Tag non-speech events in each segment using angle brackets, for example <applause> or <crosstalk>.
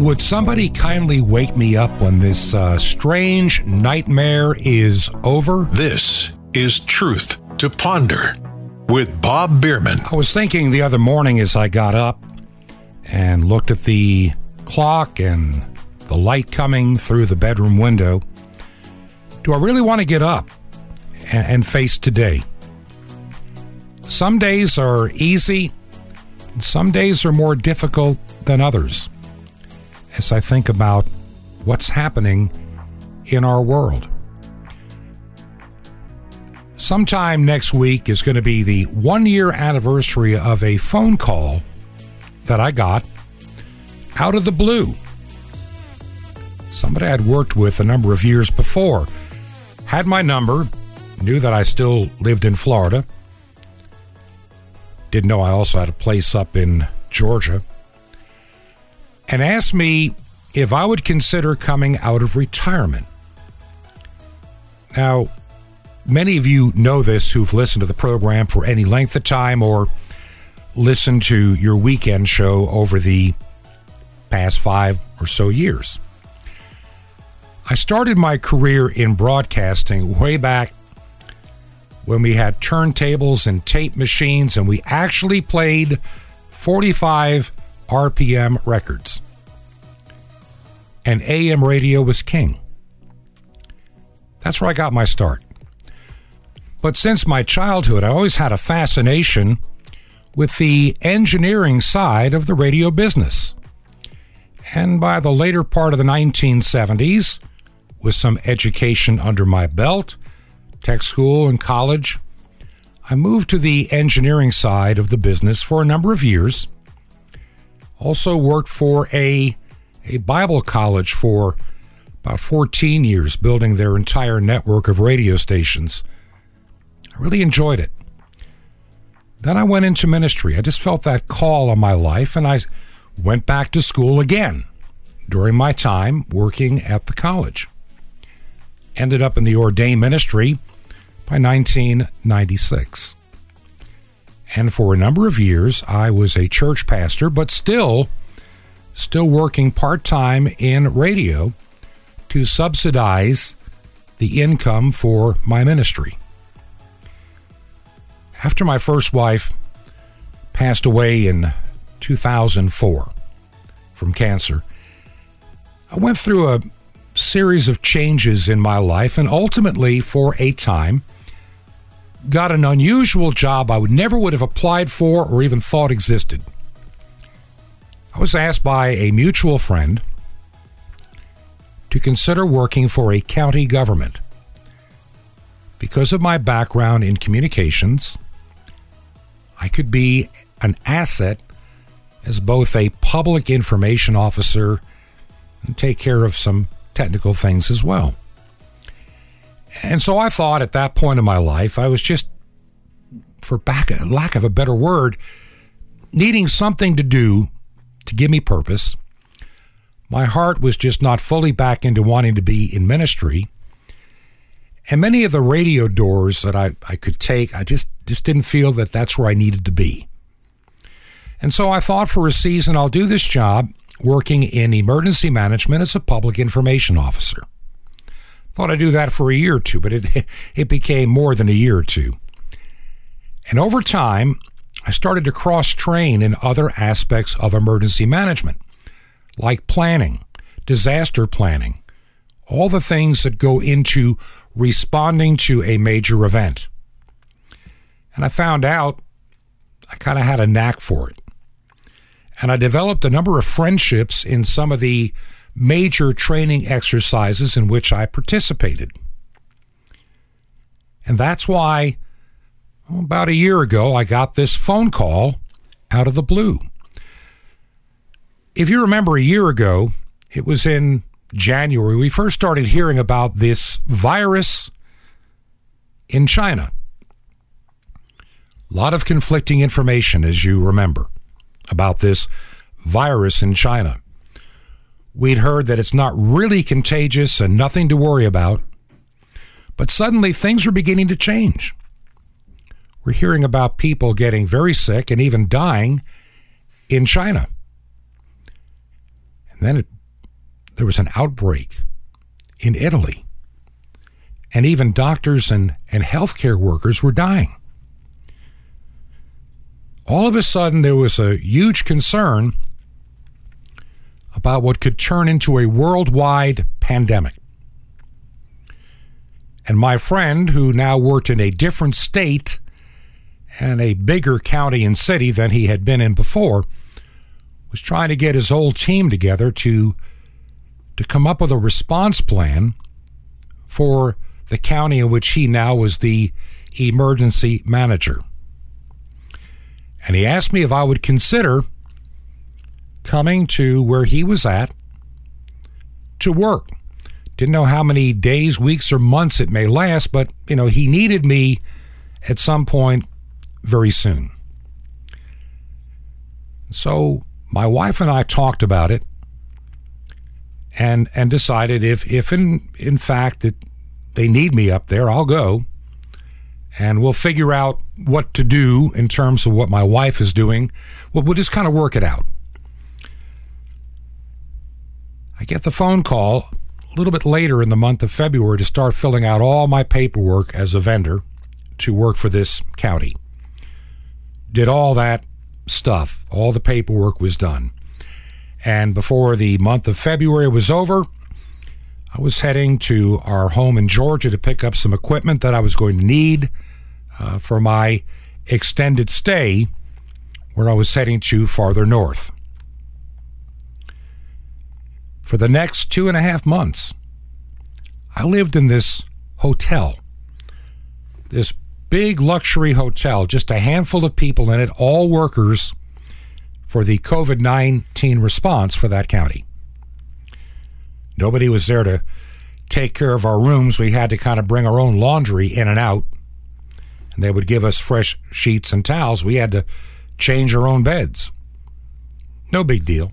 Would somebody kindly wake me up when this uh, strange nightmare is over? This is Truth to Ponder with Bob Bierman. I was thinking the other morning as I got up and looked at the clock and the light coming through the bedroom window. Do I really want to get up and, and face today? Some days are easy, and some days are more difficult than others. As I think about what's happening in our world. Sometime next week is going to be the one year anniversary of a phone call that I got out of the blue. Somebody I'd worked with a number of years before had my number, knew that I still lived in Florida, didn't know I also had a place up in Georgia, and asked me if I would consider coming out of retirement. Now, many of you know this who've listened to the program for any length of time or listened to your weekend show over the past five or so years. I started my career in broadcasting way back when we had turntables and tape machines and we actually played 45 RPM records. And AM radio was king. That's where I got my start. But since my childhood, I always had a fascination with the engineering side of the radio business. And by the later part of the 1970s, with some education under my belt, tech school and college, I moved to the engineering side of the business for a number of years. Also worked for a, a Bible college for about 14 years, building their entire network of radio stations. I really enjoyed it. Then I went into ministry. I just felt that call on my life, and I went back to school again during my time working at the college ended up in the ordained ministry by 1996. And for a number of years, I was a church pastor, but still, still working part time in radio to subsidize the income for my ministry. After my first wife passed away in 2004 from cancer, I went through a series of changes in my life and ultimately, for a time, got an unusual job I would never would have applied for or even thought existed. I was asked by a mutual friend to consider working for a county government. Because of my background in communications, I could be an asset as both a public information officer and take care of some technical things as well. And so I thought at that point in my life, I was just, for back, lack of a better word, needing something to do to give me purpose. My heart was just not fully back into wanting to be in ministry. And many of the radio doors that I, I could take, I just, just didn't feel that that's where I needed to be. And so I thought for a season, I'll do this job working in emergency management as a public information officer. Thought I'd do that for a year or two, but it, <laughs> it became more than a year or two. And over time, I started to cross train in other aspects of emergency management, like planning, disaster planning, all the things that go into responding to a major event. And I found out I kind of had a knack for it and I developed a number of friendships in some of the major training exercises in which I participated. And that's why well, about a year ago I got this phone call out of the blue. If you remember a year ago, it was in January, we first started hearing about this virus in China. A lot of conflicting information, as you remember about this virus in China. We'd heard that it's not really contagious and nothing to worry about. But suddenly things are beginning to change. We're hearing about people getting very sick and even dying in China. And then it, there was an outbreak in Italy. And even doctors and, and healthcare workers were dying. All of a sudden, there was a huge concern about what could turn into a worldwide pandemic. And my friend, who now worked in a different state and a bigger county and city than he had been in before, was trying to get his whole team together to, to come up with a response plan for the county in which he now was the emergency manager. And he asked me if I would consider coming to where he was at to work. Didn't know how many days, weeks, or months it may last, but you know, he needed me at some point very soon. So my wife and I talked about it and and decided if if in in fact that they need me up there, I'll go. And we'll figure out what to do in terms of what my wife is doing. Well, we'll just kind of work it out. I get the phone call a little bit later in the month of February to start filling out all my paperwork as a vendor to work for this county. Did all that stuff, all the paperwork was done. And before the month of February was over, I was heading to our home in Georgia to pick up some equipment that I was going to need uh, for my extended stay where I was heading to farther north. For the next two and a half months, I lived in this hotel, this big luxury hotel, just a handful of people in it, all workers for the COVID 19 response for that county. Nobody was there to take care of our rooms. We had to kind of bring our own laundry in and out. And they would give us fresh sheets and towels. We had to change our own beds. No big deal.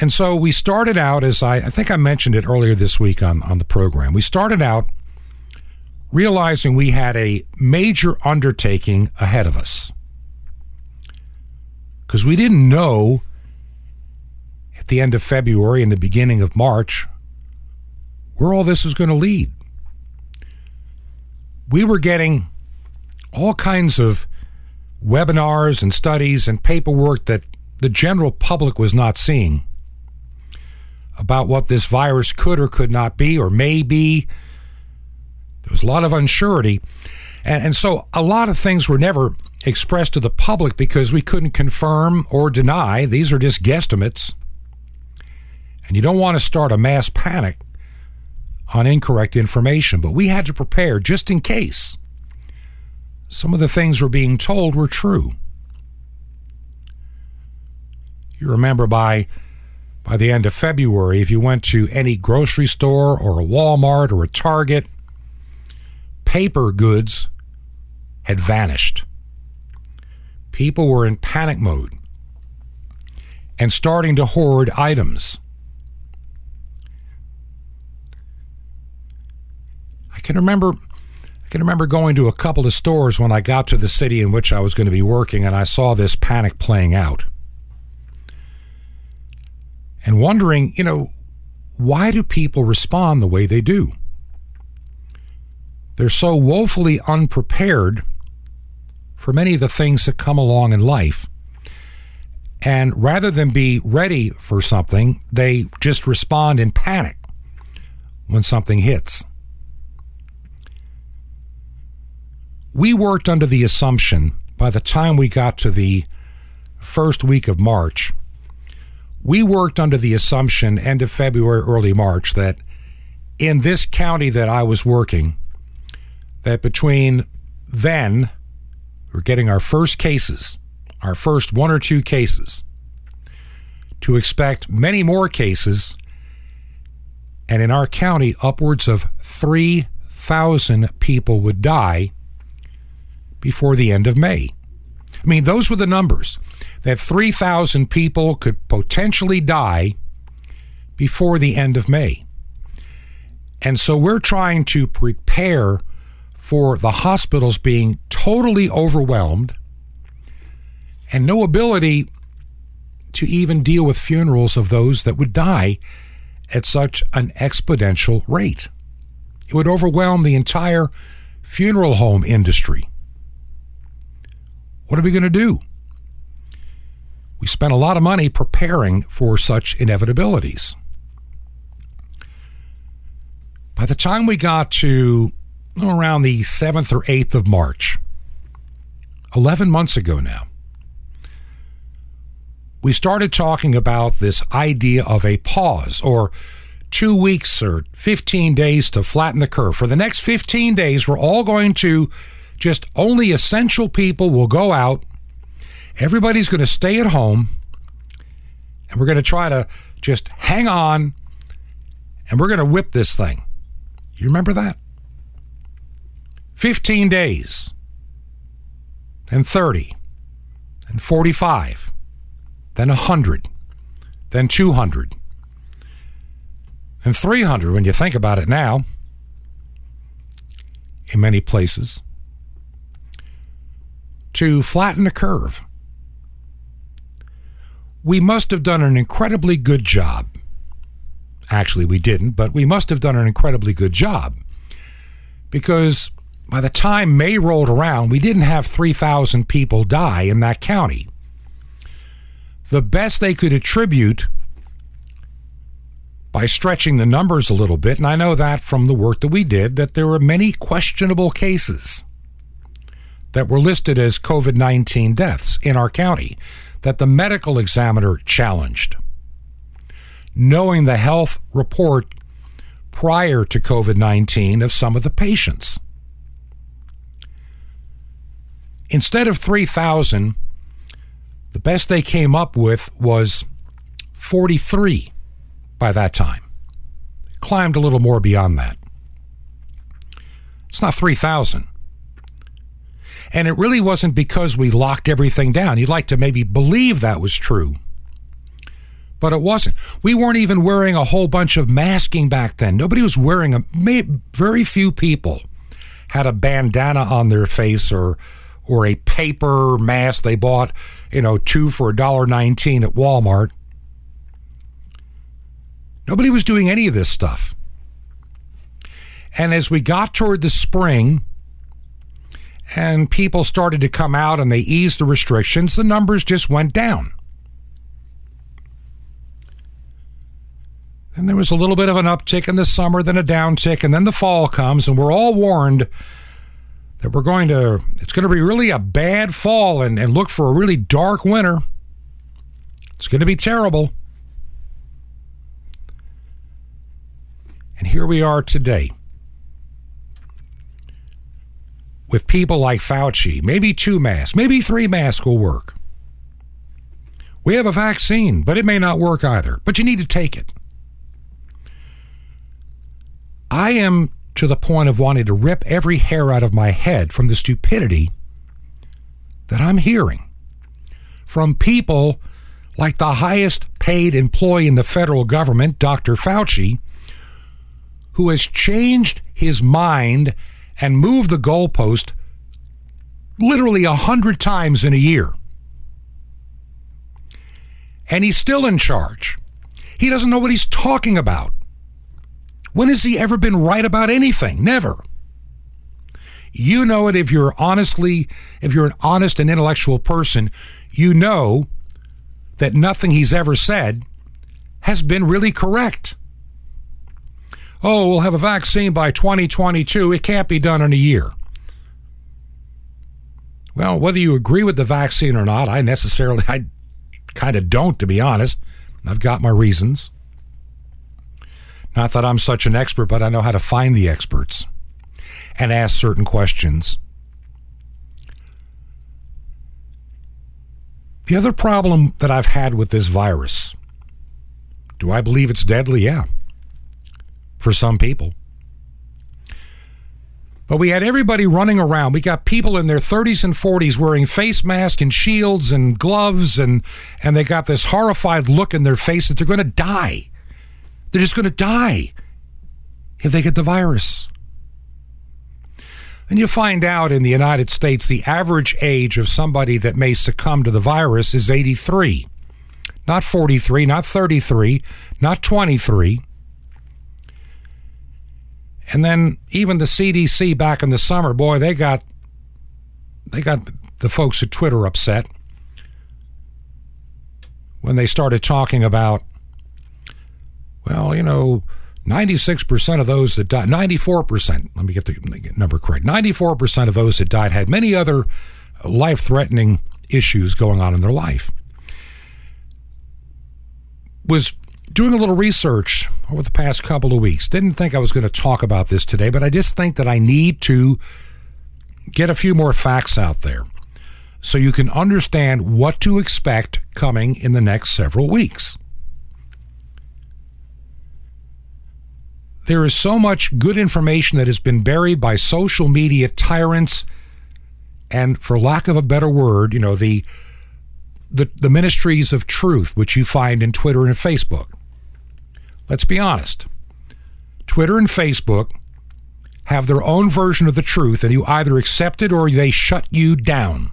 And so we started out, as I, I think I mentioned it earlier this week on, on the program, we started out realizing we had a major undertaking ahead of us. Because we didn't know at the end of February and the beginning of March where all this was going to lead. We were getting all kinds of webinars and studies and paperwork that the general public was not seeing about what this virus could or could not be or may be. There was a lot of uncertainty. And, and so a lot of things were never expressed to the public because we couldn't confirm or deny. These are just guesstimates. And you don't want to start a mass panic on incorrect information, but we had to prepare just in case some of the things we're being told were true. You remember by by the end of February, if you went to any grocery store or a Walmart or a Target, paper goods had vanished. People were in panic mode and starting to hoard items. I can remember I can remember going to a couple of stores when I got to the city in which I was going to be working and I saw this panic playing out. And wondering, you know, why do people respond the way they do? They're so woefully unprepared for many of the things that come along in life. And rather than be ready for something, they just respond in panic when something hits. We worked under the assumption by the time we got to the first week of March, we worked under the assumption, end of February, early March, that in this county that I was working, that between then, we're getting our first cases, our first one or two cases, to expect many more cases, and in our county, upwards of 3,000 people would die before the end of May. I mean, those were the numbers that 3,000 people could potentially die before the end of May. And so we're trying to prepare for the hospitals being totally overwhelmed and no ability to even deal with funerals of those that would die at such an exponential rate. It would overwhelm the entire funeral home industry. What are we going to do? We spent a lot of money preparing for such inevitabilities. By the time we got to around the 7th or 8th of March, 11 months ago now, we started talking about this idea of a pause or two weeks or 15 days to flatten the curve. For the next 15 days, we're all going to just only essential people will go out. Everybody's going to stay at home. And we're going to try to just hang on and we're going to whip this thing. You remember that? 15 days, and 30, and 45, then 100, then 200, and 300 when you think about it now, in many places, to flatten the curve. We must have done an incredibly good job. Actually, we didn't, but we must have done an incredibly good job. Because by the time May rolled around, we didn't have 3,000 people die in that county. The best they could attribute by stretching the numbers a little bit, and I know that from the work that we did, that there were many questionable cases that were listed as COVID 19 deaths in our county that the medical examiner challenged. Knowing the health report prior to COVID 19 of some of the patients. Instead of 3,000, the best they came up with was 43 by that time. Climbed a little more beyond that. It's not 3,000. And it really wasn't because we locked everything down. You'd like to maybe believe that was true. But it wasn't. We weren't even wearing a whole bunch of masking back then. Nobody was wearing a. Very few people had a bandana on their face or or a paper mask they bought, you know, two for a dollar nineteen at Walmart. Nobody was doing any of this stuff. And as we got toward the spring and people started to come out and they eased the restrictions, the numbers just went down. And there was a little bit of an uptick in the summer, then a downtick, and then the fall comes, and we're all warned that we're going to, it's going to be really a bad fall and, and look for a really dark winter. It's going to be terrible. And here we are today with people like Fauci. Maybe two masks, maybe three masks will work. We have a vaccine, but it may not work either. But you need to take it. I am to the point of wanting to rip every hair out of my head from the stupidity that I'm hearing from people like the highest paid employee in the federal government, Dr. Fauci, who has changed his mind and move the goalpost literally a hundred times in a year. And he's still in charge. He doesn't know what he's talking about. When has he ever been right about anything? Never. You know it if you're honestly, if you're an honest and intellectual person, you know that nothing he's ever said has been really correct. Oh, we'll have a vaccine by 2022. It can't be done in a year. Well, whether you agree with the vaccine or not, I necessarily, I kind of don't, to be honest. I've got my reasons. Not that I'm such an expert, but I know how to find the experts and ask certain questions. The other problem that I've had with this virus do I believe it's deadly? Yeah, for some people. But we had everybody running around. We got people in their 30s and 40s wearing face masks and shields and gloves, and, and they got this horrified look in their face that they're going to die. They're just going to die if they get the virus. And you find out in the United States the average age of somebody that may succumb to the virus is 83. not 43, not 33, not 23. And then even the CDC back in the summer, boy, they got they got the folks at Twitter upset when they started talking about well, you know, 96% of those that died, 94%, let me get the number correct, 94% of those that died had many other life threatening issues going on in their life. Was doing a little research over the past couple of weeks. Didn't think I was going to talk about this today, but I just think that I need to get a few more facts out there so you can understand what to expect coming in the next several weeks. There is so much good information that has been buried by social media tyrants and for lack of a better word, you know, the the, the ministries of truth which you find in Twitter and Facebook. Let's be honest. Twitter and Facebook have their own version of the truth, and you either accept it or they shut you down.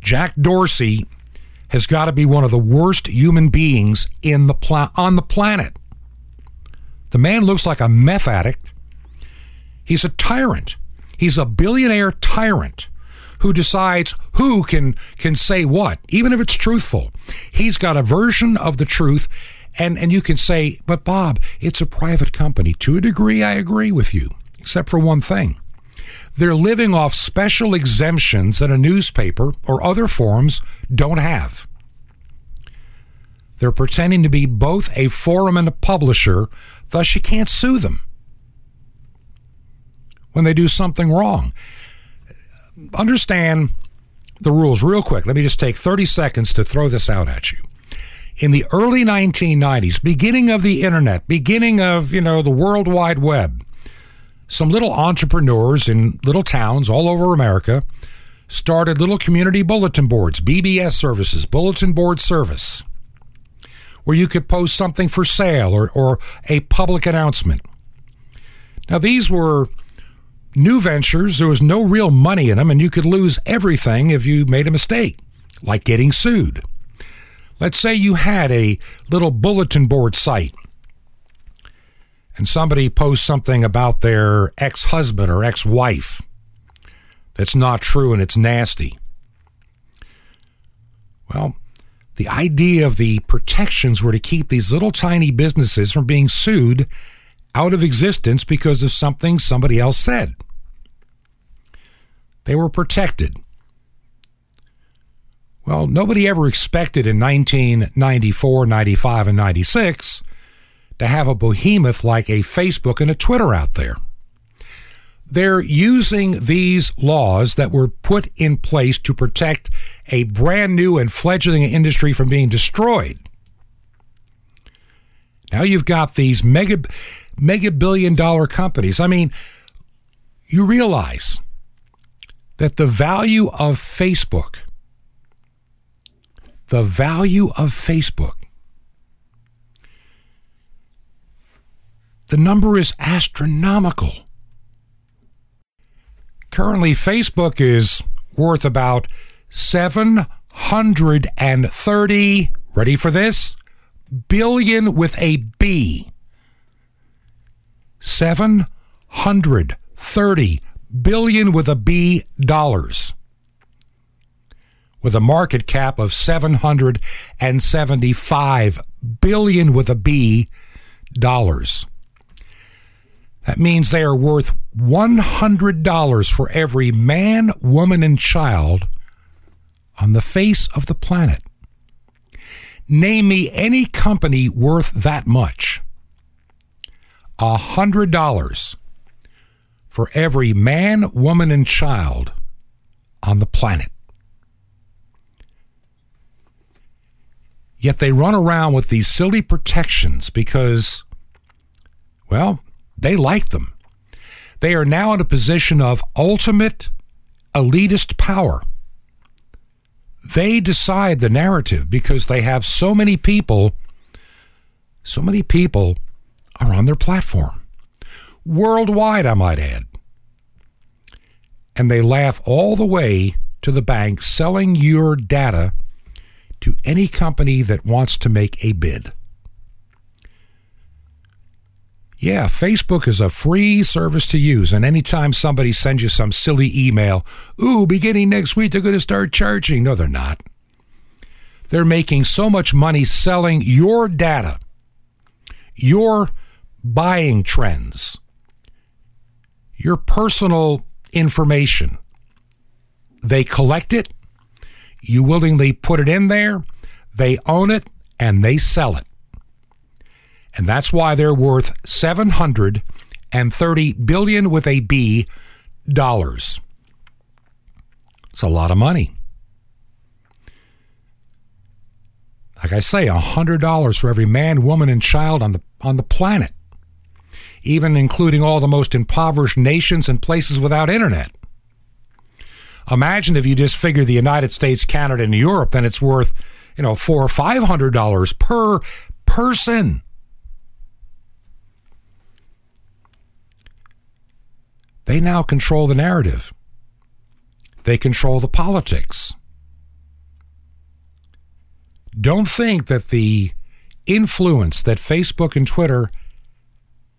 Jack Dorsey has got to be one of the worst human beings in the pla- on the planet. The man looks like a meth addict. He's a tyrant. He's a billionaire tyrant who decides who can can say what, even if it's truthful. He's got a version of the truth and and you can say, "But Bob, it's a private company." To a degree I agree with you, except for one thing. They're living off special exemptions that a newspaper or other forums don't have. They're pretending to be both a forum and a publisher, thus you can't sue them when they do something wrong. Understand the rules real quick. Let me just take 30 seconds to throw this out at you. In the early 1990s, beginning of the internet, beginning of, you know, the World Wide Web, some little entrepreneurs in little towns all over America started little community bulletin boards, BBS services, bulletin board service, where you could post something for sale or, or a public announcement. Now, these were new ventures, there was no real money in them, and you could lose everything if you made a mistake, like getting sued. Let's say you had a little bulletin board site and somebody posts something about their ex husband or ex wife that's not true and it's nasty. Well, the idea of the protections were to keep these little tiny businesses from being sued out of existence because of something somebody else said. They were protected. Well, nobody ever expected in 1994, 95, and 96 to have a behemoth like a Facebook and a Twitter out there. They're using these laws that were put in place to protect a brand new and fledgling industry from being destroyed. Now you've got these mega mega billion dollar companies. I mean, you realize that the value of Facebook, the value of Facebook, the number is astronomical. Currently, Facebook is worth about 730, ready for this? Billion with a B. 730 billion with a B dollars. With a market cap of 775 billion with a B dollars. That means they are worth $100 for every man, woman, and child on the face of the planet. Name me any company worth that much. A hundred dollars for every man, woman, and child on the planet. Yet they run around with these silly protections because, well, they like them. They are now in a position of ultimate elitist power. They decide the narrative because they have so many people, so many people are on their platform. Worldwide, I might add. And they laugh all the way to the bank selling your data to any company that wants to make a bid. Yeah, Facebook is a free service to use, and anytime somebody sends you some silly email, ooh, beginning next week they're going to start charging. No, they're not. They're making so much money selling your data, your buying trends, your personal information. They collect it, you willingly put it in there, they own it, and they sell it. And that's why they're worth 730 billion with a B dollars. It's a lot of money. Like I say, $100 for every man, woman, and child on the, on the planet, even including all the most impoverished nations and places without internet. Imagine if you just figure the United States, Canada, and Europe, then it's worth, you know, four or five hundred dollars per person. They now control the narrative. They control the politics. Don't think that the influence that Facebook and Twitter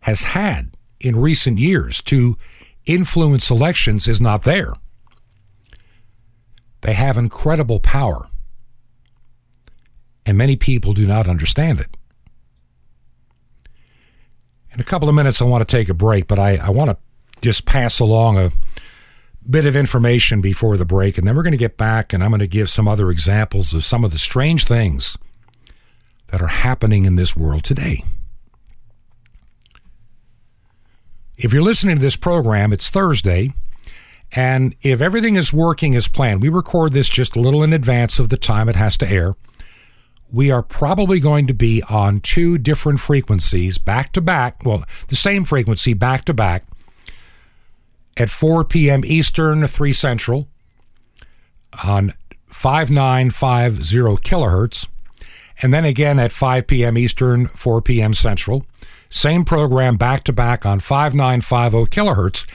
has had in recent years to influence elections is not there. They have incredible power, and many people do not understand it. In a couple of minutes, I want to take a break, but I, I want to just pass along a bit of information before the break, and then we're going to get back and I'm going to give some other examples of some of the strange things that are happening in this world today. If you're listening to this program, it's Thursday, and if everything is working as planned, we record this just a little in advance of the time it has to air. We are probably going to be on two different frequencies back to back, well, the same frequency back to back at 4 p.m. Eastern, 3 Central on 5950 kilohertz, and then again at 5 p.m. Eastern, 4 p.m. Central. Same program back to back on 5950 kilohertz.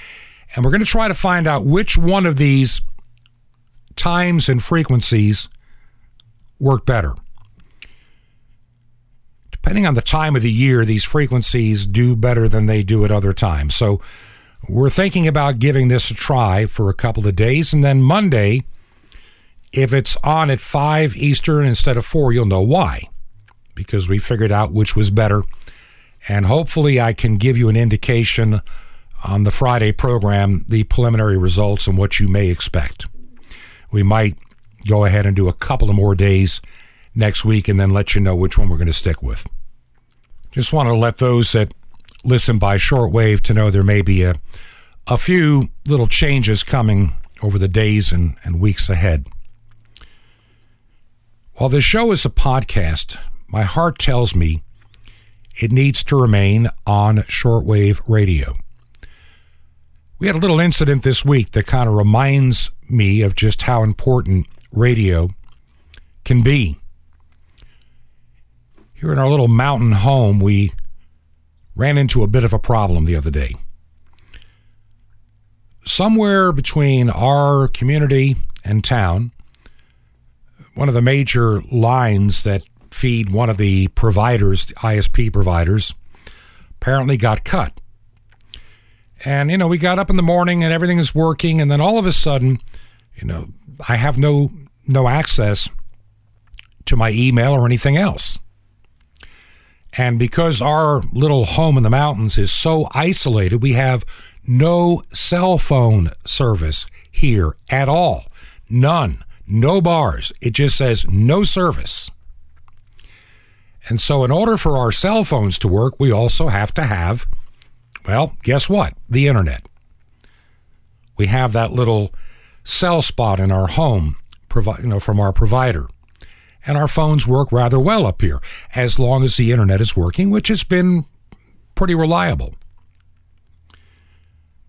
And we're going to try to find out which one of these times and frequencies work better. Depending on the time of the year, these frequencies do better than they do at other times. So we're thinking about giving this a try for a couple of days. And then Monday, if it's on at 5 Eastern instead of 4, you'll know why. Because we figured out which was better. And hopefully, I can give you an indication on the Friday program the preliminary results and what you may expect. We might go ahead and do a couple of more days next week and then let you know which one we're going to stick with. Just want to let those that listen by shortwave to know there may be a, a few little changes coming over the days and, and weeks ahead. While this show is a podcast, my heart tells me it needs to remain on shortwave radio. We had a little incident this week that kind of reminds me of just how important radio can be. Here in our little mountain home, we ran into a bit of a problem the other day. Somewhere between our community and town, one of the major lines that feed one of the providers, the ISP providers, apparently got cut. And, you know, we got up in the morning and everything is working. And then all of a sudden, you know, I have no, no access to my email or anything else. And because our little home in the mountains is so isolated, we have no cell phone service here at all. None. No bars. It just says no service. And so, in order for our cell phones to work, we also have to have well, guess what? The internet. We have that little cell spot in our home, provi- you know, from our provider. And our phones work rather well up here, as long as the internet is working, which has been pretty reliable.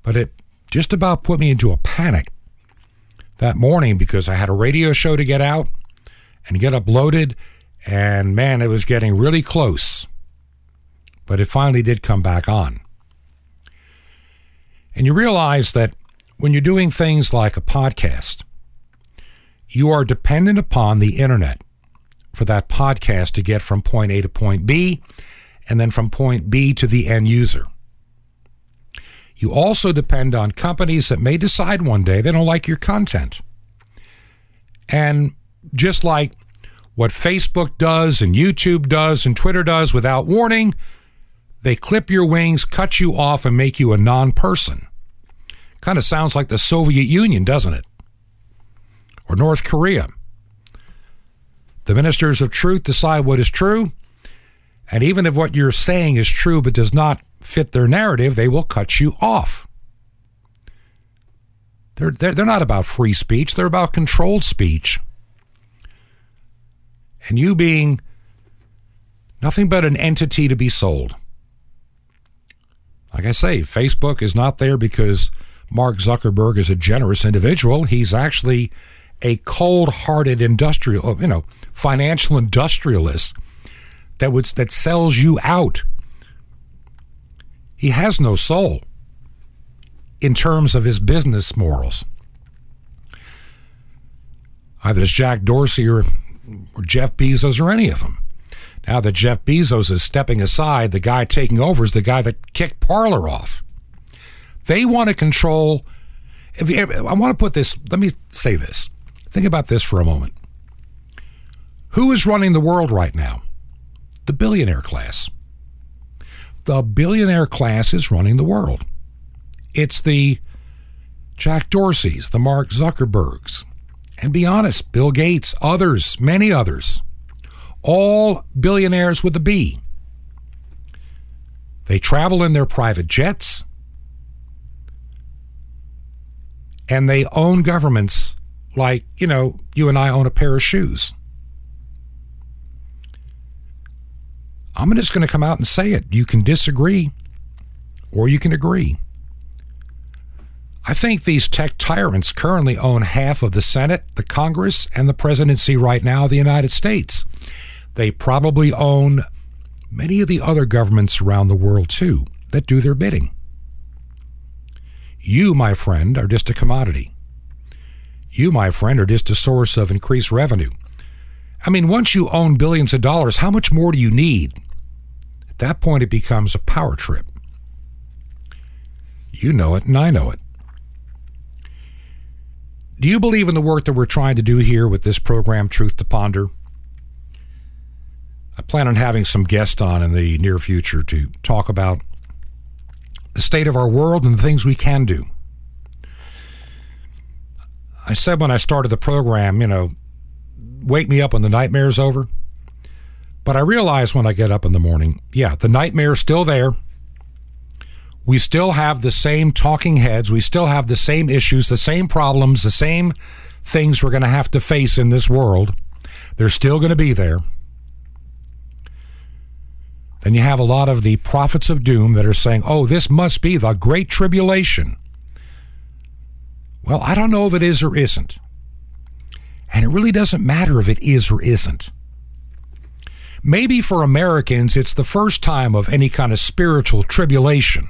But it just about put me into a panic that morning because I had a radio show to get out and get uploaded, and man, it was getting really close. But it finally did come back on. And you realize that when you're doing things like a podcast, you are dependent upon the internet for that podcast to get from point A to point B and then from point B to the end user. You also depend on companies that may decide one day they don't like your content. And just like what Facebook does and YouTube does and Twitter does without warning, they clip your wings, cut you off, and make you a non person. Kind of sounds like the Soviet Union, doesn't it? Or North Korea. The ministers of truth decide what is true, and even if what you're saying is true but does not fit their narrative, they will cut you off. They're, they're, they're not about free speech, they're about controlled speech. And you being nothing but an entity to be sold. Like I say, Facebook is not there because Mark Zuckerberg is a generous individual. He's actually a cold-hearted industrial, oh, you know, financial industrialist that would that sells you out. He has no soul in terms of his business morals. Either it's Jack Dorsey or, or Jeff Bezos or any of them. Now that Jeff Bezos is stepping aside, the guy taking over is the guy that kicked Parler off. They want to control. I want to put this, let me say this. Think about this for a moment. Who is running the world right now? The billionaire class. The billionaire class is running the world. It's the Jack Dorseys, the Mark Zuckerbergs, and be honest, Bill Gates, others, many others all billionaires with a B. They travel in their private jets and they own governments like, you know, you and I own a pair of shoes. I'm just going to come out and say it. You can disagree or you can agree. I think these tech tyrants currently own half of the Senate, the Congress, and the presidency right now of the United States. They probably own many of the other governments around the world too that do their bidding. You, my friend, are just a commodity. You, my friend, are just a source of increased revenue. I mean, once you own billions of dollars, how much more do you need? At that point, it becomes a power trip. You know it, and I know it. Do you believe in the work that we're trying to do here with this program, Truth to Ponder? I plan on having some guests on in the near future to talk about the state of our world and the things we can do. I said when I started the program, you know, wake me up when the nightmare's over. But I realize when I get up in the morning, yeah, the nightmare's still there. We still have the same talking heads. We still have the same issues, the same problems, the same things we're going to have to face in this world. They're still going to be there. Then you have a lot of the prophets of doom that are saying, oh, this must be the great tribulation. Well, I don't know if it is or isn't. And it really doesn't matter if it is or isn't. Maybe for Americans, it's the first time of any kind of spiritual tribulation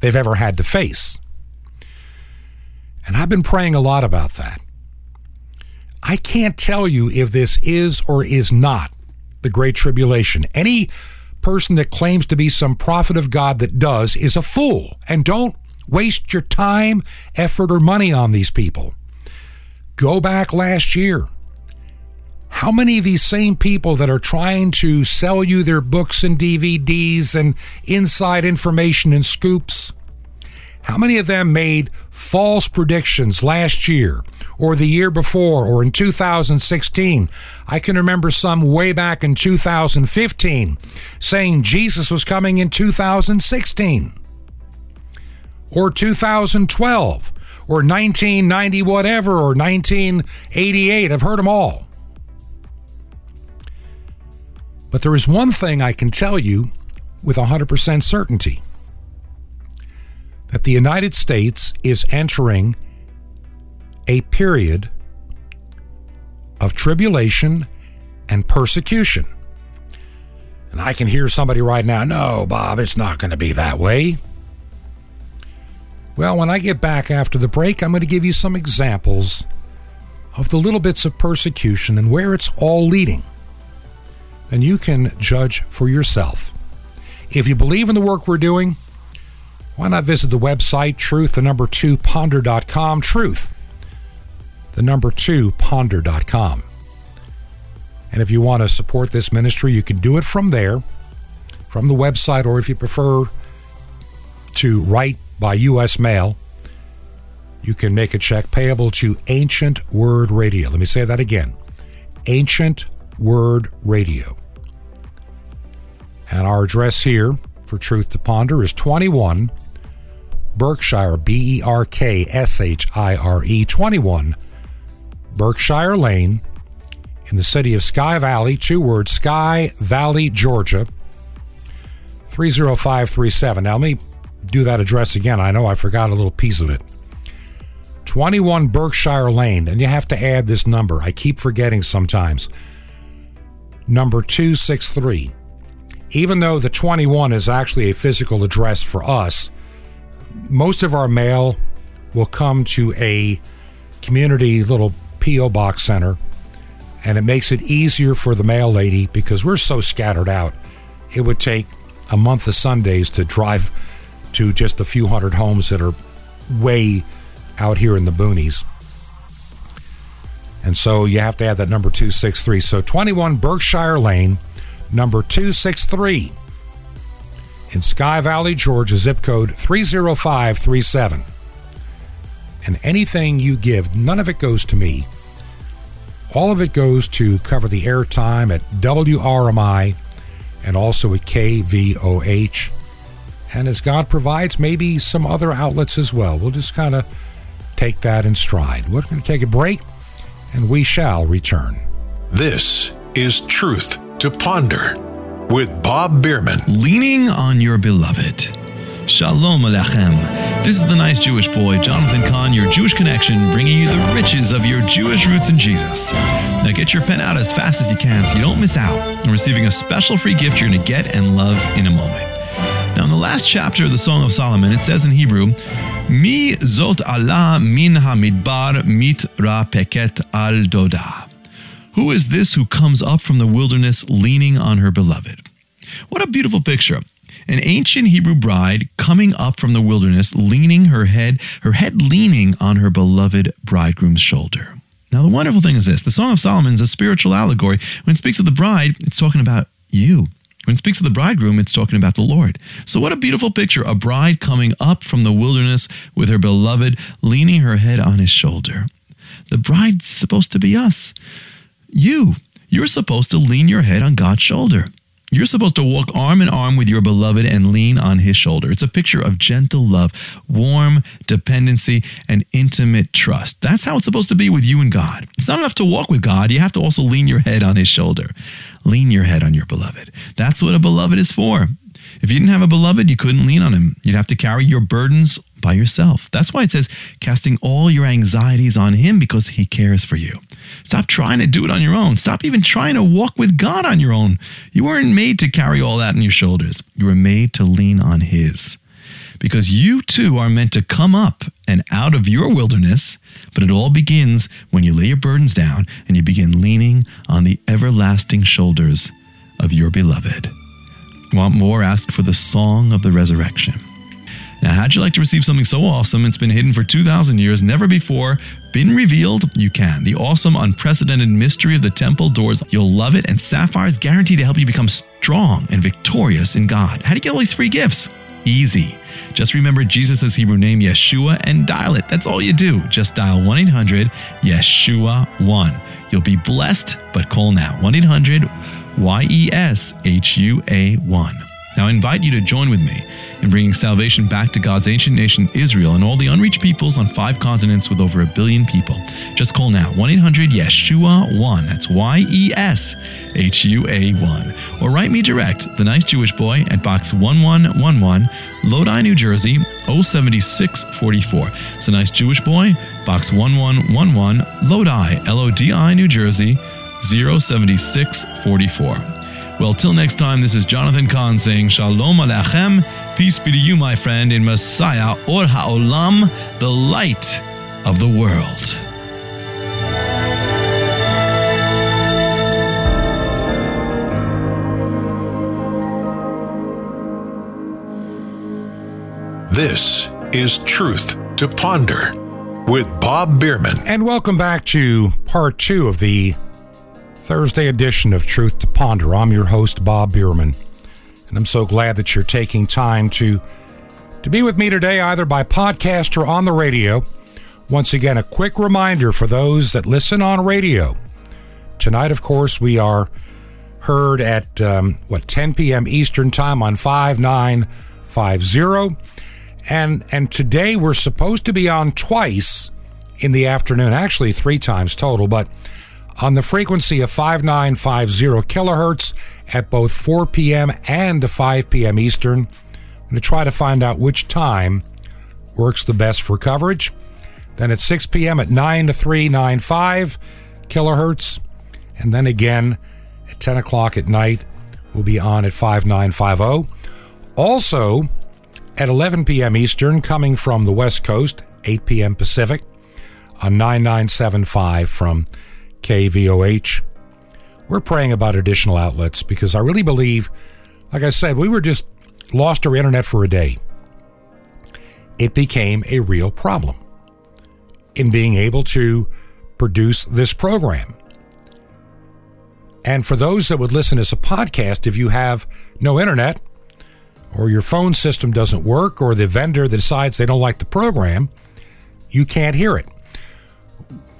they've ever had to face. And I've been praying a lot about that. I can't tell you if this is or is not the Great Tribulation. Any person that claims to be some prophet of God that does is a fool. And don't waste your time, effort, or money on these people. Go back last year. How many of these same people that are trying to sell you their books and DVDs and inside information and scoops how many of them made false predictions last year or the year before or in 2016? I can remember some way back in 2015 saying Jesus was coming in 2016 or 2012 or 1990 whatever or 1988. I've heard them all. But there is one thing I can tell you with 100% certainty that the United States is entering a period of tribulation and persecution. And I can hear somebody right now, no, Bob, it's not going to be that way. Well, when I get back after the break, I'm going to give you some examples of the little bits of persecution and where it's all leading, then you can judge for yourself. If you believe in the work we're doing, why not visit the website truth, the number two ponder.com, truth, the number two ponder.com. And if you want to support this ministry, you can do it from there, from the website, or if you prefer to write by U.S. mail, you can make a check payable to Ancient Word Radio. Let me say that again Ancient Word Radio. And our address here for Truth to Ponder is 21 Berkshire, B E R K S H I R E, 21 Berkshire Lane in the city of Sky Valley, two words, Sky Valley, Georgia, 30537. Now, let me do that address again. I know I forgot a little piece of it. 21 Berkshire Lane, and you have to add this number. I keep forgetting sometimes. Number 263. Even though the 21 is actually a physical address for us, most of our mail will come to a community little P.O. box center, and it makes it easier for the mail lady because we're so scattered out. It would take a month of Sundays to drive to just a few hundred homes that are way out here in the boonies. And so you have to add that number 263. So 21 Berkshire Lane, number 263 in Sky Valley, Georgia, zip code 30537. And anything you give, none of it goes to me. All of it goes to cover the airtime at WRMI and also at KVOH. And as God provides, maybe some other outlets as well. We'll just kind of take that in stride. We're going to take a break and we shall return. This is Truth to Ponder with Bob Bierman. Leaning on your beloved. Shalom Aleichem. This is the nice Jewish boy, Jonathan Cahn, your Jewish connection, bringing you the riches of your Jewish roots in Jesus. Now get your pen out as fast as you can so you don't miss out on receiving a special free gift you're going to get and love in a moment. Now, in the last chapter of the Song of Solomon, it says in Hebrew, Mi zot Allah min hamidbar mit ra peket al doda. Who is this who comes up from the wilderness leaning on her beloved? What a beautiful picture. An ancient Hebrew bride coming up from the wilderness, leaning her head, her head leaning on her beloved bridegroom's shoulder. Now, the wonderful thing is this the Song of Solomon is a spiritual allegory. When it speaks of the bride, it's talking about you. When it speaks of the bridegroom, it's talking about the Lord. So, what a beautiful picture. A bride coming up from the wilderness with her beloved, leaning her head on his shoulder. The bride's supposed to be us. You. You're supposed to lean your head on God's shoulder. You're supposed to walk arm in arm with your beloved and lean on his shoulder. It's a picture of gentle love, warm dependency, and intimate trust. That's how it's supposed to be with you and God. It's not enough to walk with God, you have to also lean your head on his shoulder. Lean your head on your beloved. That's what a beloved is for. If you didn't have a beloved, you couldn't lean on him. You'd have to carry your burdens by yourself. That's why it says, casting all your anxieties on him because he cares for you. Stop trying to do it on your own. Stop even trying to walk with God on your own. You weren't made to carry all that on your shoulders. You were made to lean on his. Because you too are meant to come up and out of your wilderness, but it all begins when you lay your burdens down and you begin leaning on the everlasting shoulders of your beloved. Want more? Ask for the song of the resurrection. Now, how'd you like to receive something so awesome? It's been hidden for 2,000 years, never before been revealed? You can. The awesome, unprecedented mystery of the temple doors. You'll love it, and Sapphire is guaranteed to help you become strong and victorious in God. How do you get all these free gifts? Easy. Just remember Jesus' Hebrew name, Yeshua, and dial it. That's all you do. Just dial 1 800 Yeshua 1. You'll be blessed, but call now 1 800 Y E S H U A 1. Now, I invite you to join with me in bringing salvation back to God's ancient nation, Israel, and all the unreached peoples on five continents with over a billion people. Just call now 1 800 Yeshua 1. That's Y E S H U A 1. Or write me direct, The Nice Jewish Boy, at Box 1111, Lodi, New Jersey 07644. It's a Nice Jewish Boy, Box 1111, Lodi, L O D I, New Jersey 07644. Well, till next time, this is Jonathan Cahn saying Shalom Aleichem, peace be to you, my friend, in Messiah Or HaOlam, the light of the world. This is Truth to Ponder with Bob Bierman. And welcome back to part two of the Thursday edition of Truth to Ponder. I'm your host, Bob Bierman, and I'm so glad that you're taking time to to be with me today, either by podcast or on the radio. Once again, a quick reminder for those that listen on radio. Tonight, of course, we are heard at um, what 10 p.m. Eastern Time on 5950. And and today we're supposed to be on twice in the afternoon, actually three times total, but on the frequency of 5950 kilohertz at both 4 p.m. and 5 p.m. Eastern. I'm going to try to find out which time works the best for coverage. Then at 6 p.m. at 9 to 395 kilohertz. And then again at 10 o'clock at night, we'll be on at 5950. Also, at 11 p.m. Eastern, coming from the West Coast, 8 p.m. Pacific, on 9975 from KVOH. We're praying about additional outlets because I really believe, like I said, we were just lost our internet for a day. It became a real problem in being able to produce this program. And for those that would listen as a podcast, if you have no internet, or your phone system doesn't work, or the vendor decides they don't like the program, you can't hear it.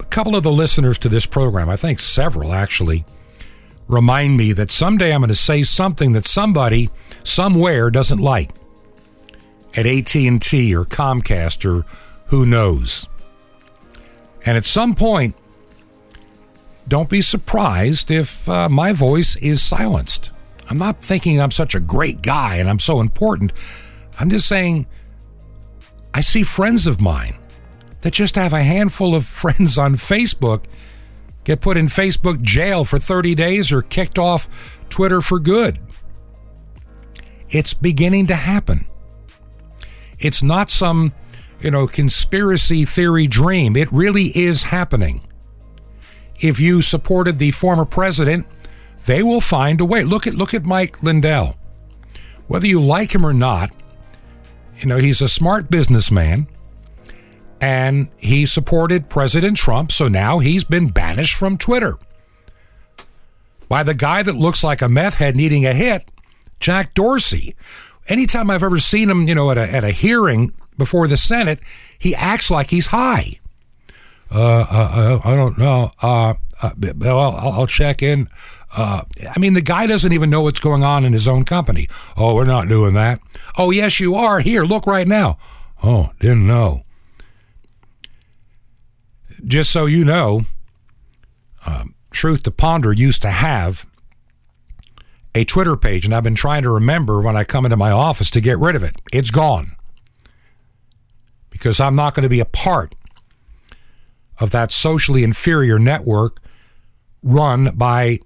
Couple of the listeners to this program, I think several actually, remind me that someday I'm going to say something that somebody somewhere doesn't like at AT&T or Comcast or who knows. And at some point, don't be surprised if uh, my voice is silenced. I'm not thinking I'm such a great guy and I'm so important. I'm just saying I see friends of mine that just have a handful of <laughs> friends on Facebook get put in Facebook jail for 30 days or kicked off Twitter for good. It's beginning to happen. It's not some, you know, conspiracy theory dream. It really is happening. If you supported the former president, they will find a way. Look at look at Mike Lindell. Whether you like him or not, you know, he's a smart businessman and he supported President Trump, so now he's been banished from Twitter by the guy that looks like a meth head needing a hit, Jack Dorsey. Anytime I've ever seen him, you know, at a, at a hearing before the Senate, he acts like he's high. Uh, uh, I don't know. Uh, uh well, I'll, check in. Uh, I mean, the guy doesn't even know what's going on in his own company. Oh, we're not doing that. Oh, yes, you are. Here, look right now. Oh, didn't know. Just so you know, um, Truth to Ponder used to have a Twitter page, and I've been trying to remember when I come into my office to get rid of it. It's gone because I'm not going to be a part of that socially inferior network run by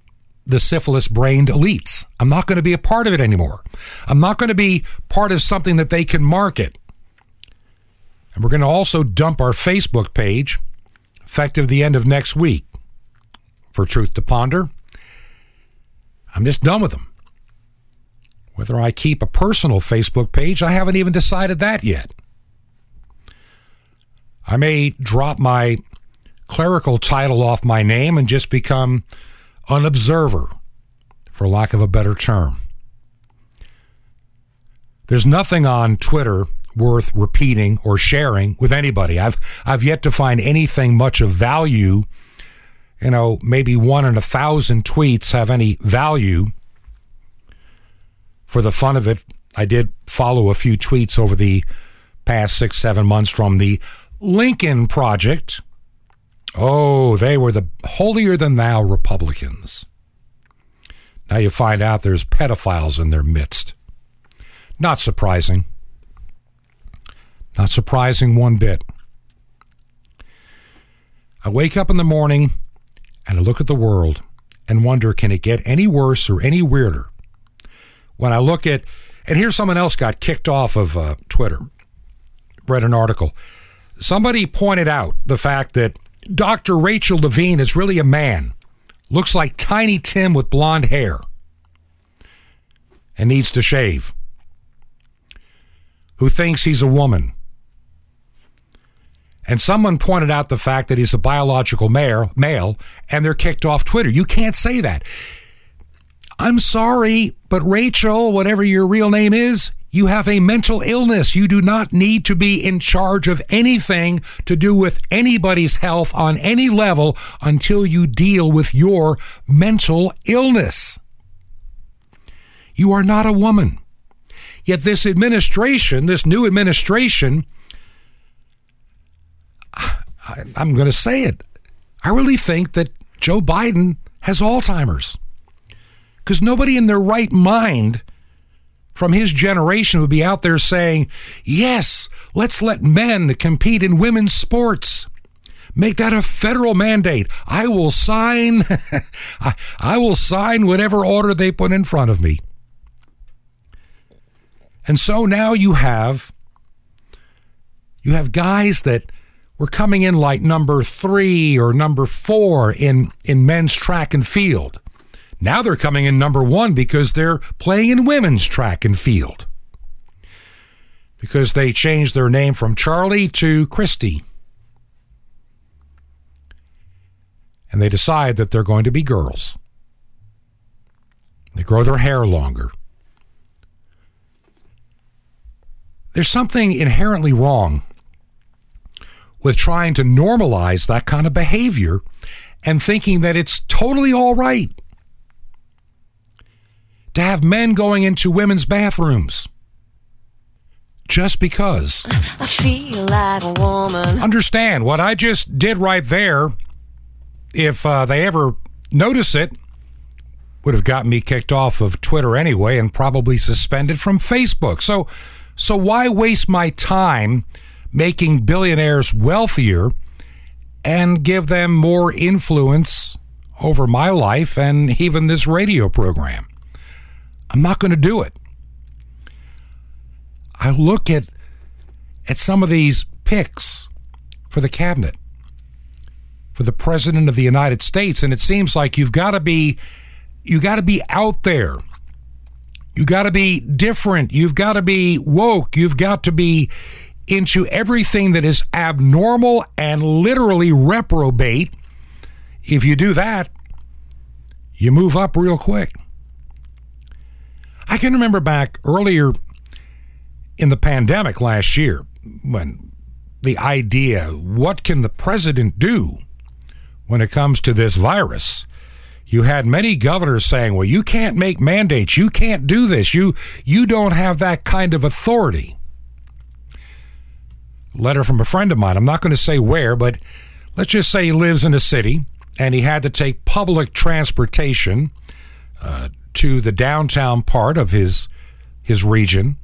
the syphilis brained elites. I'm not going to be a part of it anymore. I'm not going to be part of something that they can market. And we're going to also dump our Facebook page effective the end of next week for Truth to Ponder. I'm just done with them. Whether I keep a personal Facebook page, I haven't even decided that yet. I may drop my clerical title off my name and just become an observer, for lack of a better term. There's nothing on Twitter worth repeating or sharing with anybody. I've I've yet to find anything much of value. You know, maybe one in a thousand tweets have any value. For the fun of it, I did follow a few tweets over the past six, seven months from the Lincoln Project. Oh, they were the holier than thou Republicans. Now you find out there's pedophiles in their midst. Not surprising. Not surprising one bit. I wake up in the morning and I look at the world and wonder can it get any worse or any weirder? When I look at, and here's someone else got kicked off of uh, Twitter. Read an article. Somebody pointed out the fact that Dr. Rachel Levine is really a man. Looks like Tiny Tim with blonde hair and needs to shave. who thinks he's a woman. And someone pointed out the fact that he's a biological male, male, and they're kicked off Twitter. You can't say that. I'm sorry, but Rachel, whatever your real name is, you have a mental illness. You do not need to be in charge of anything to do with anybody's health on any level until you deal with your mental illness. You are not a woman. Yet this administration, this new administration, I, am going to say it. I really think that Joe Biden has Alzheimer's. Because nobody in their right mind from his generation would be out there saying, yes, let's let men compete in women's sports. Make that a federal mandate. I will sign <laughs> I, I will sign whatever order they put in front of me. And so now you have you have guys that were coming in like number 3 or number 4 in in men's track and field. Now they're coming in number 1 because they're playing in women's track and field. Because they changed their name from Charlie to Christy. And they decide that they're going to be girls. They grow their hair longer. There's something inherently wrong with trying to normalize that kind of behavior and thinking that it's totally all right to have men going into women's bathrooms just because. I feel like a woman. Understand what I just did right there. If uh, they ever notice it, would have gotten me kicked off of Twitter anyway and probably suspended from Facebook. So so why waste my time making billionaires wealthier and give them more influence over my life and even this radio program? I'm not going to do it. I look at at some of these picks for the cabinet for the president of the United States and it seems like you've got to be you got to be out there you got to be different. You've got to be woke. You've got to be into everything that is abnormal and literally reprobate. If you do that, you move up real quick. I can remember back earlier in the pandemic last year when the idea what can the president do when it comes to this virus you had many governors saying, "Well, you can't make mandates. You can't do this. You you don't have that kind of authority." Letter from a friend of mine. I'm not going to say where, but let's just say he lives in a city and he had to take public transportation uh, to the downtown part of his his region.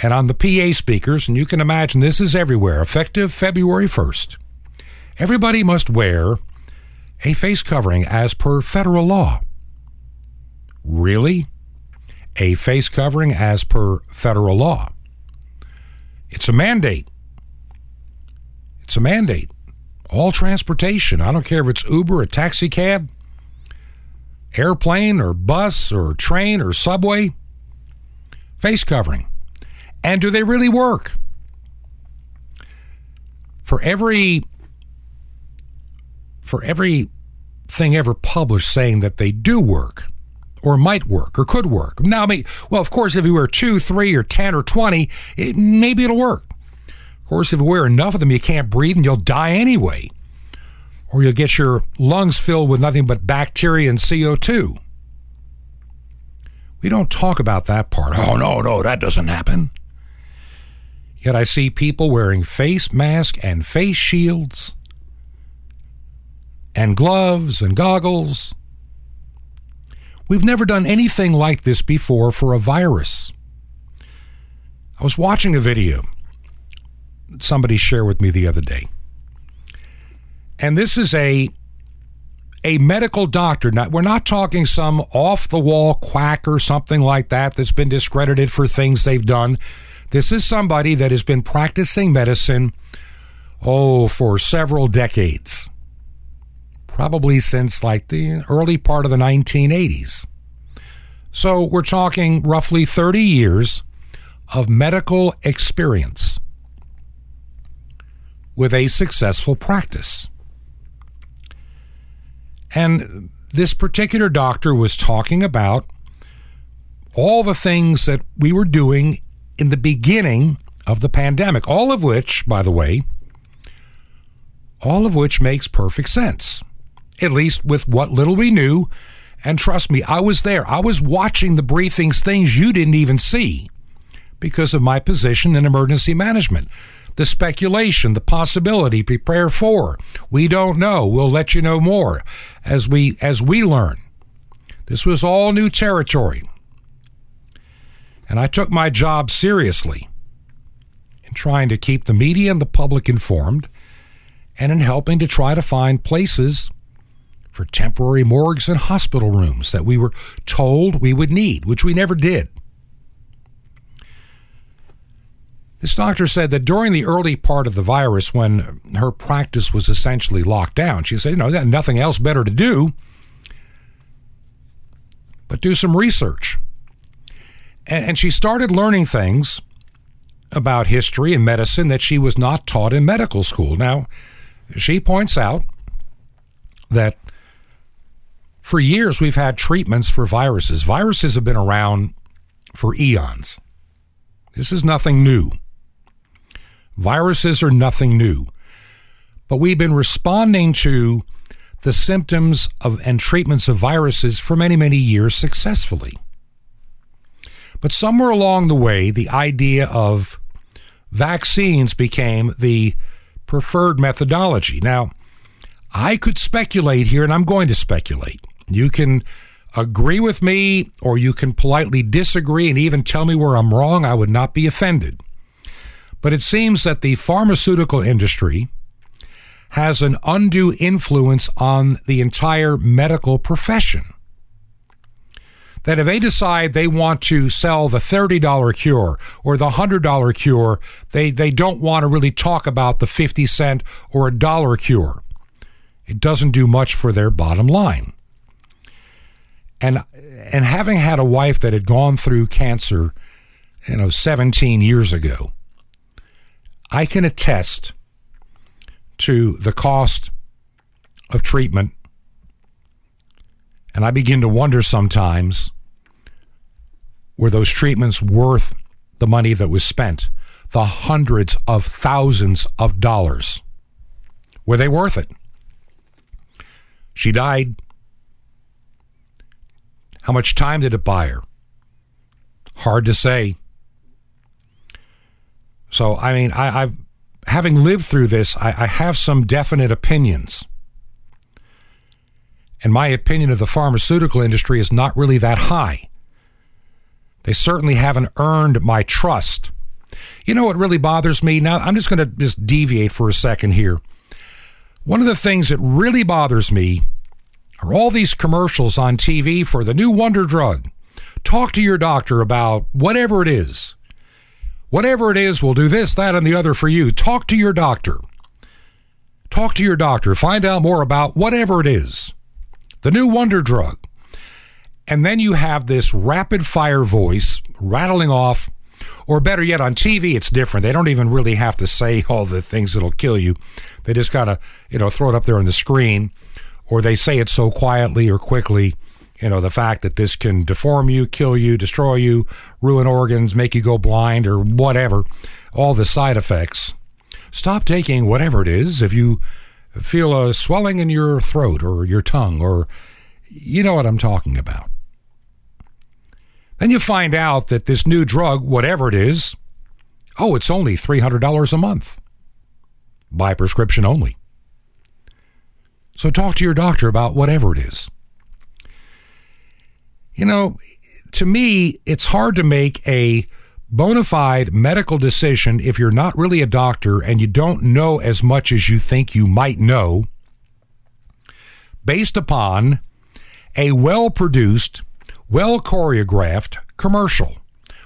And on the PA speakers, and you can imagine this is everywhere, effective February 1st, everybody must wear a face covering as per federal law. Really? A face covering as per federal law. It's a mandate. It's a mandate. All transportation, I don't care if it's Uber, a taxi cab, airplane or bus or train or subway, face covering. And do they really work? For every for every thing ever published saying that they do work or might work or could work. Now, I mean, well, of course, if you wear two, three, or 10 or 20, it, maybe it'll work. Of course, if you wear enough of them, you can't breathe and you'll die anyway. Or you'll get your lungs filled with nothing but bacteria and CO2. We don't talk about that part. Oh, no, no, that doesn't happen. Yet I see people wearing face masks and face shields and gloves and goggles. We've never done anything like this before for a virus. I was watching a video somebody shared with me the other day. And this is a a medical doctor. Now, we're not talking some off the wall quack or something like that that's been discredited for things they've done. This is somebody that has been practicing medicine, oh, for several decades probably since like the early part of the 1980s. So we're talking roughly 30 years of medical experience with a successful practice. And this particular doctor was talking about all the things that we were doing in the beginning of the pandemic, all of which, by the way, all of which makes perfect sense, at least with what little we knew. And trust me, I was there. I was watching the briefings, things you didn't even see because of my position in emergency management. The speculation, the possibility, prepare for. We don't know. We'll let you know more as we as we learn. This was all new territory. And I took my job seriously in trying to keep the media and the public informed and in helping to try to find places for temporary morgues and hospital rooms that we were told we would need, which we never did. This doctor said that during the early part of the virus, when her practice was essentially locked down, she said, you know, nothing else better to do but do some research. And, she started learning things about history and medicine that she was not taught in medical school. Now, she points out that for years we've had treatments for viruses. Viruses have been around for eons. This is nothing new. Viruses are nothing new. But we've been responding to the symptoms of and treatments of viruses for many, many years successfully. But somewhere along the way, the idea of vaccines became the preferred methodology. Now, I could speculate here, and I'm going to speculate. You can agree with me, or you can politely disagree and even tell me where I'm wrong. I would not be offended. But it seems that the pharmaceutical industry has an undue influence on the entire medical profession. That if they decide they want to sell the $30 cure or the $100 cure, they, they don't want to really talk about the 50 cent or a dollar cure. It doesn't do much for their bottom line. And and having had a wife that had gone through cancer, you know, 17 years ago, I can attest to the cost of treatment. And I begin to wonder sometimes were those treatments worth the money that was spent? The hundreds of thousands of dollars. Were they worth it? She died. How much time did it buy her? Hard to say. So, I mean, I, have having lived through this, I, I have some definite opinions. And my opinion of the pharmaceutical industry is not really that high. They certainly haven't earned my trust. You know what really bothers me? Now, I'm just going to just deviate for a second here. One of the things that really bothers me are all these commercials on TV for the new wonder drug. Talk to your doctor about whatever it is. Whatever it is, we'll do this, that, and the other for you. Talk to your doctor. Talk to your doctor. Find out more about whatever it is. The new wonder drug. And then you have this rapid fire voice rattling off, or better yet, on TV, it's different. They don't even really have to say <laughs> all the things that'll kill you. They just kind of, you know, throw it up there on the screen, or they say it so quietly or quickly you know, the fact that this can deform you, kill you, destroy you, ruin organs, make you go blind, or whatever, all the side effects. Stop taking whatever it is if you feel a swelling in your throat or your tongue, or you know what I'm talking about. Then you find out that this new drug, whatever it is, oh, it's only $300 a month by prescription only. So talk to your doctor about whatever it is. You know, to me, it's hard to make a bona fide medical decision if you're not really a doctor and you don't know as much as you think you might know based upon a well produced, well choreographed commercial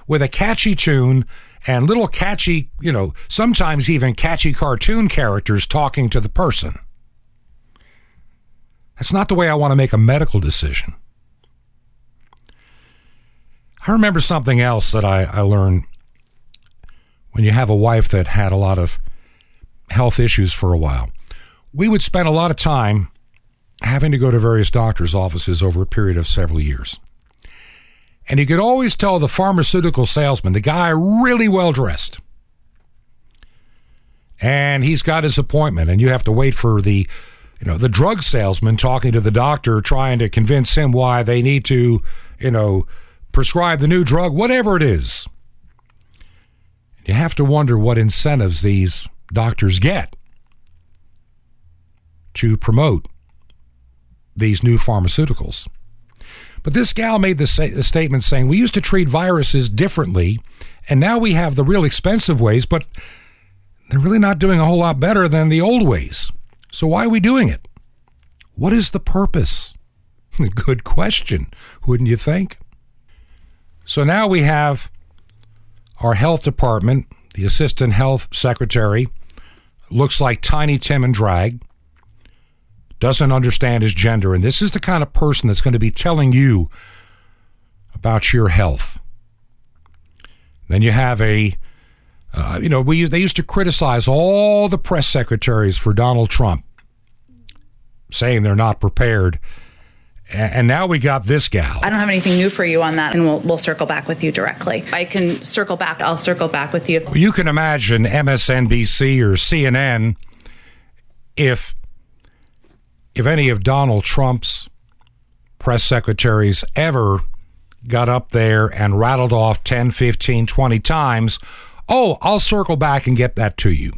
with a catchy tune and little catchy, you know, sometimes even catchy cartoon characters talking to the person. That's not the way I want to make a medical decision. I remember something else that I, I learned when you have a wife that had a lot of health issues for a while, we would spend a lot of time having to go to various doctor's offices over a period of several years. And you could always tell the pharmaceutical salesman, the guy really well dressed, and he's got his appointment, and you have to wait for the you know the drug salesman talking to the doctor trying to convince him why they need to you know prescribe the new drug whatever it is you have to wonder what incentives these doctors get to promote these new pharmaceuticals but this gal made the, sa- the statement saying we used to treat viruses differently and now we have the real expensive ways but they're really not doing a whole lot better than the old ways so why are we doing it? What is the purpose? <laughs> Good question, wouldn't you think? So now we have our health department, the assistant health secretary, looks like Tiny Tim and drag, doesn't understand his gender, and this is the kind of person that's going to be telling you about your health. Then you have a uh, you know, we they used to criticize all the press secretaries for Donald Trump, saying they're not prepared. And now we got this gal. I don't have anything new for you on that, and we'll, we'll circle back with you directly. I can circle back. I'll circle back with you. You can imagine MSNBC or CNN if if any of Donald Trump's press secretaries ever got up there and rattled off 10, 15, 20 times Oh, I'll circle back and get that to you.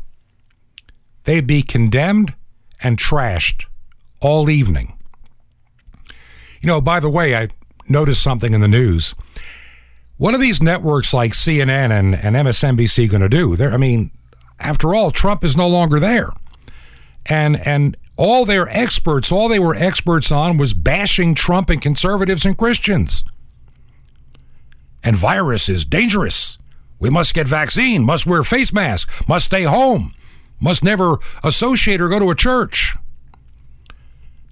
They'd be condemned and trashed all evening. You know, by the way, I noticed something in the news. What are these networks like CNN and, and MSNBC going to do? They're, I mean, after all, Trump is no longer there. And, and all their experts, all they were experts on was bashing Trump and conservatives and Christians. And virus is dangerous. We must get vaccine, must wear face mask, must stay home, must never associate or go to a church.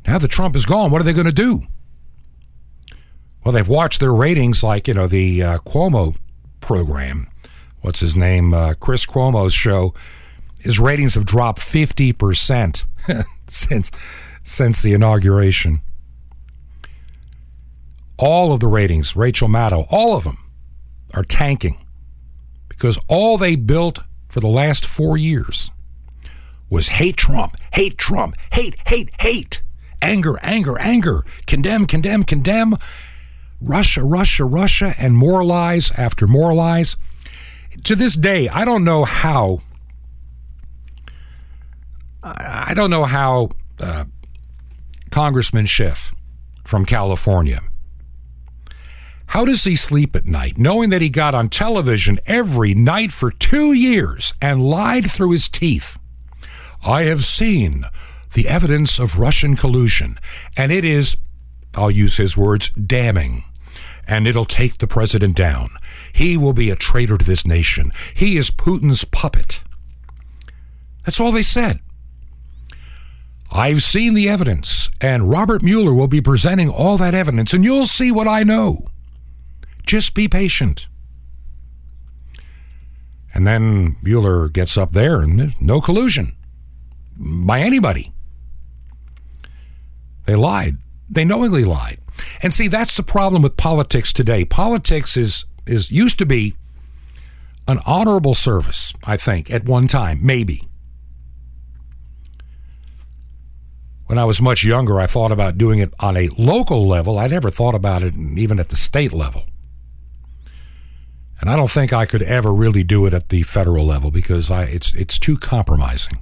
Now that Trump is gone, what are they going to do? Well, they've watched their ratings, like, you know, the uh, Cuomo program. What's his name? Uh, Chris Cuomo's show. His ratings have dropped 50% <laughs> since, since the inauguration. All of the ratings, Rachel Maddow, all of them are tanking because all they built for the last four years was hate Trump, hate Trump, hate, hate, hate, anger, anger, anger, condemn, condemn, condemn, Russia, Russia, Russia, and more lies after more lies. To this day, I don't know how. I don't know how uh, Congressman Schiff from California how does he sleep at night, knowing that he got on television every night for two years and lied through his teeth? I have seen the evidence of Russian collusion, and it is, I'll use his words, damning. And it'll take the president down. He will be a traitor to this nation. He is Putin's puppet. That's all they said. I've seen the evidence, and Robert Mueller will be presenting all that evidence, and you'll see what I know. Just be patient. And then Mueller gets up there and there's no collusion by anybody. They lied. They knowingly lied. And see, that's the problem with politics today. Politics is is used to be an honorable service, I think, at one time, maybe. When I was much younger, I thought about doing it on a local level. I never thought about it even at the state level. And I don't think I could ever really do it at the federal level because I, it's, it's too compromising.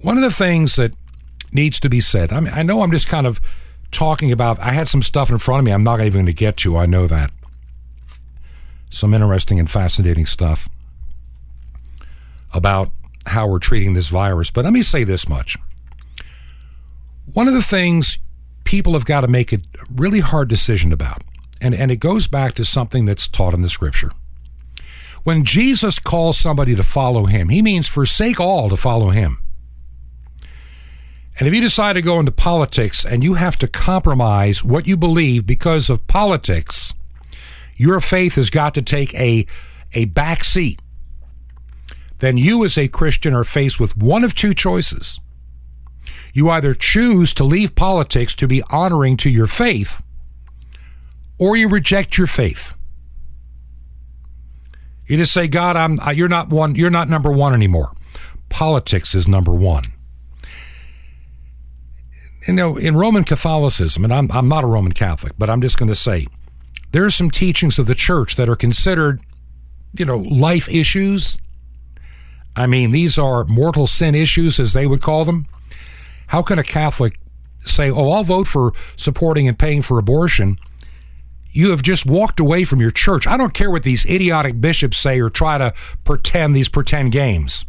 One of the things that needs to be said, I, mean, I know I'm just kind of talking about, I had some stuff in front of me I'm not even going to get to, I know that. Some interesting and fascinating stuff about how we're treating this virus. But let me say this much. One of the things people have got to make a really hard decision about and, and it goes back to something that's taught in the scripture. When Jesus calls somebody to follow him, he means forsake all to follow him. And if you decide to go into politics and you have to compromise what you believe because of politics, your faith has got to take a, a back seat, then you as a Christian are faced with one of two choices. You either choose to leave politics to be honoring to your faith, or you reject your faith. You just say, God, I'm you're not one, you're not number one anymore. Politics is number one. You know, in Roman Catholicism, and I'm, I'm not a Roman Catholic, but I'm just going to say, there are some teachings of the church that are considered, you know, life issues. I mean, these are mortal sin issues, as they would call them. How can a Catholic say, oh, I'll vote for supporting and paying for abortion? You have just walked away from your church. I don't care what these idiotic bishops say or try to pretend these pretend games.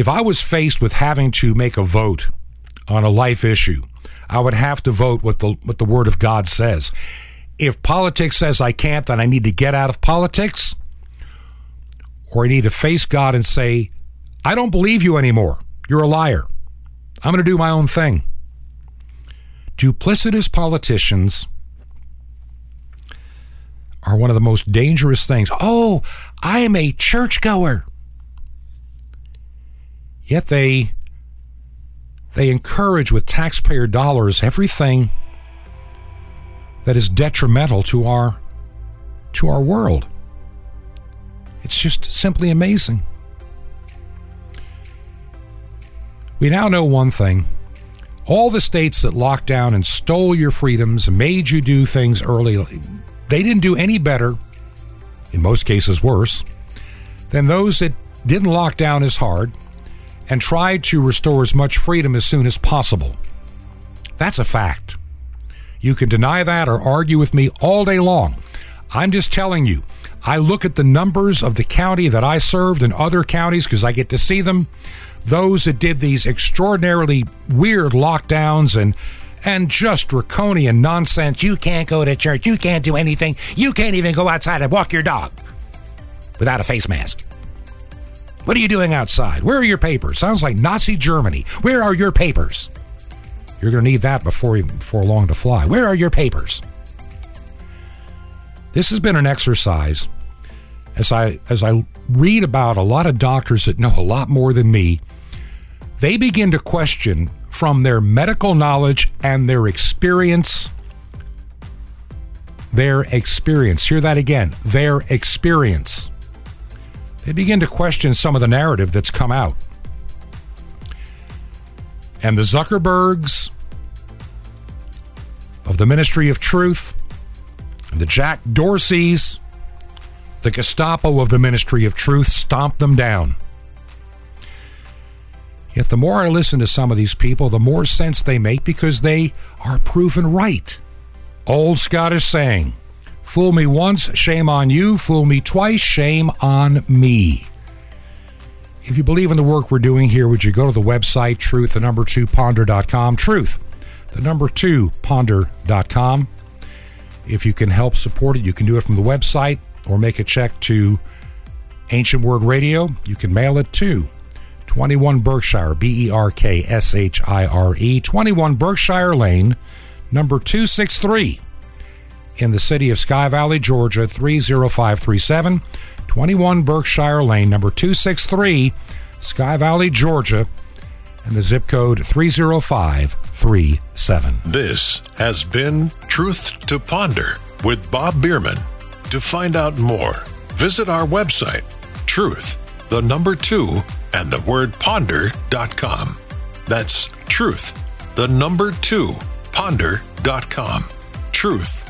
If I was faced with having to make a vote on a life issue, I would have to vote what the what the word of God says. If politics says I can't, then I need to get out of politics, or I need to face God and say, I don't believe you anymore. You're a liar. I'm going to do my own thing. Duplicitous politicians are one of the most dangerous things. Oh, I am a churchgoer. Yet they they encourage with taxpayer dollars everything that is detrimental to our to our world. It's just simply amazing. We now know one thing. All the states that locked down and stole your freedoms made you do things early, they didn't do any better, in most cases worse, than those that didn't lock down as hard and tried to restore as much freedom as soon as possible. That's a fact. You can deny that or argue with me all day long. I'm just telling you, I look at the numbers of the county that I served and other counties because I get to see them. Those that did these extraordinarily weird lockdowns and and just draconian nonsense. You can't go to church. You can't do anything. You can't even go outside and walk your dog without a face mask. What are you doing outside? Where are your papers? Sounds like Nazi Germany. Where are your papers? You're going to need that before before long to fly. Where are your papers? This has been an exercise as I as I read about a lot of doctors that know a lot more than me. They begin to question from their medical knowledge and their experience their experience. Hear that again. Their experience. They begin to question some of the narrative that's come out. And the Zuckerbergs of the Ministry of Truth, the Jack Dorseys, the Gestapo of the Ministry of Truth stomped them down. Yet the more I listen to some of these people, the more sense they make because they are proven right. Old Scottish saying, Fool me once, shame on you. Fool me twice, shame on me. If you believe in the work we're doing here, would you go to the website, truth, the number two, ponder.com? Truth, the number two, ponder.com. If you can help support it, you can do it from the website or make a check to Ancient Word Radio. You can mail it to 21 Berkshire, B E R K S H I R E, 21 Berkshire Lane, number 263, in the city of Sky Valley, Georgia, 30537. 21 Berkshire Lane, number 263, Sky Valley, Georgia, and the zip code 30537. This has been Truth to Ponder with Bob Bierman. To find out more, visit our website, truth, the number two, and the word ponder.com. That's truth, the number two, ponder.com. Truth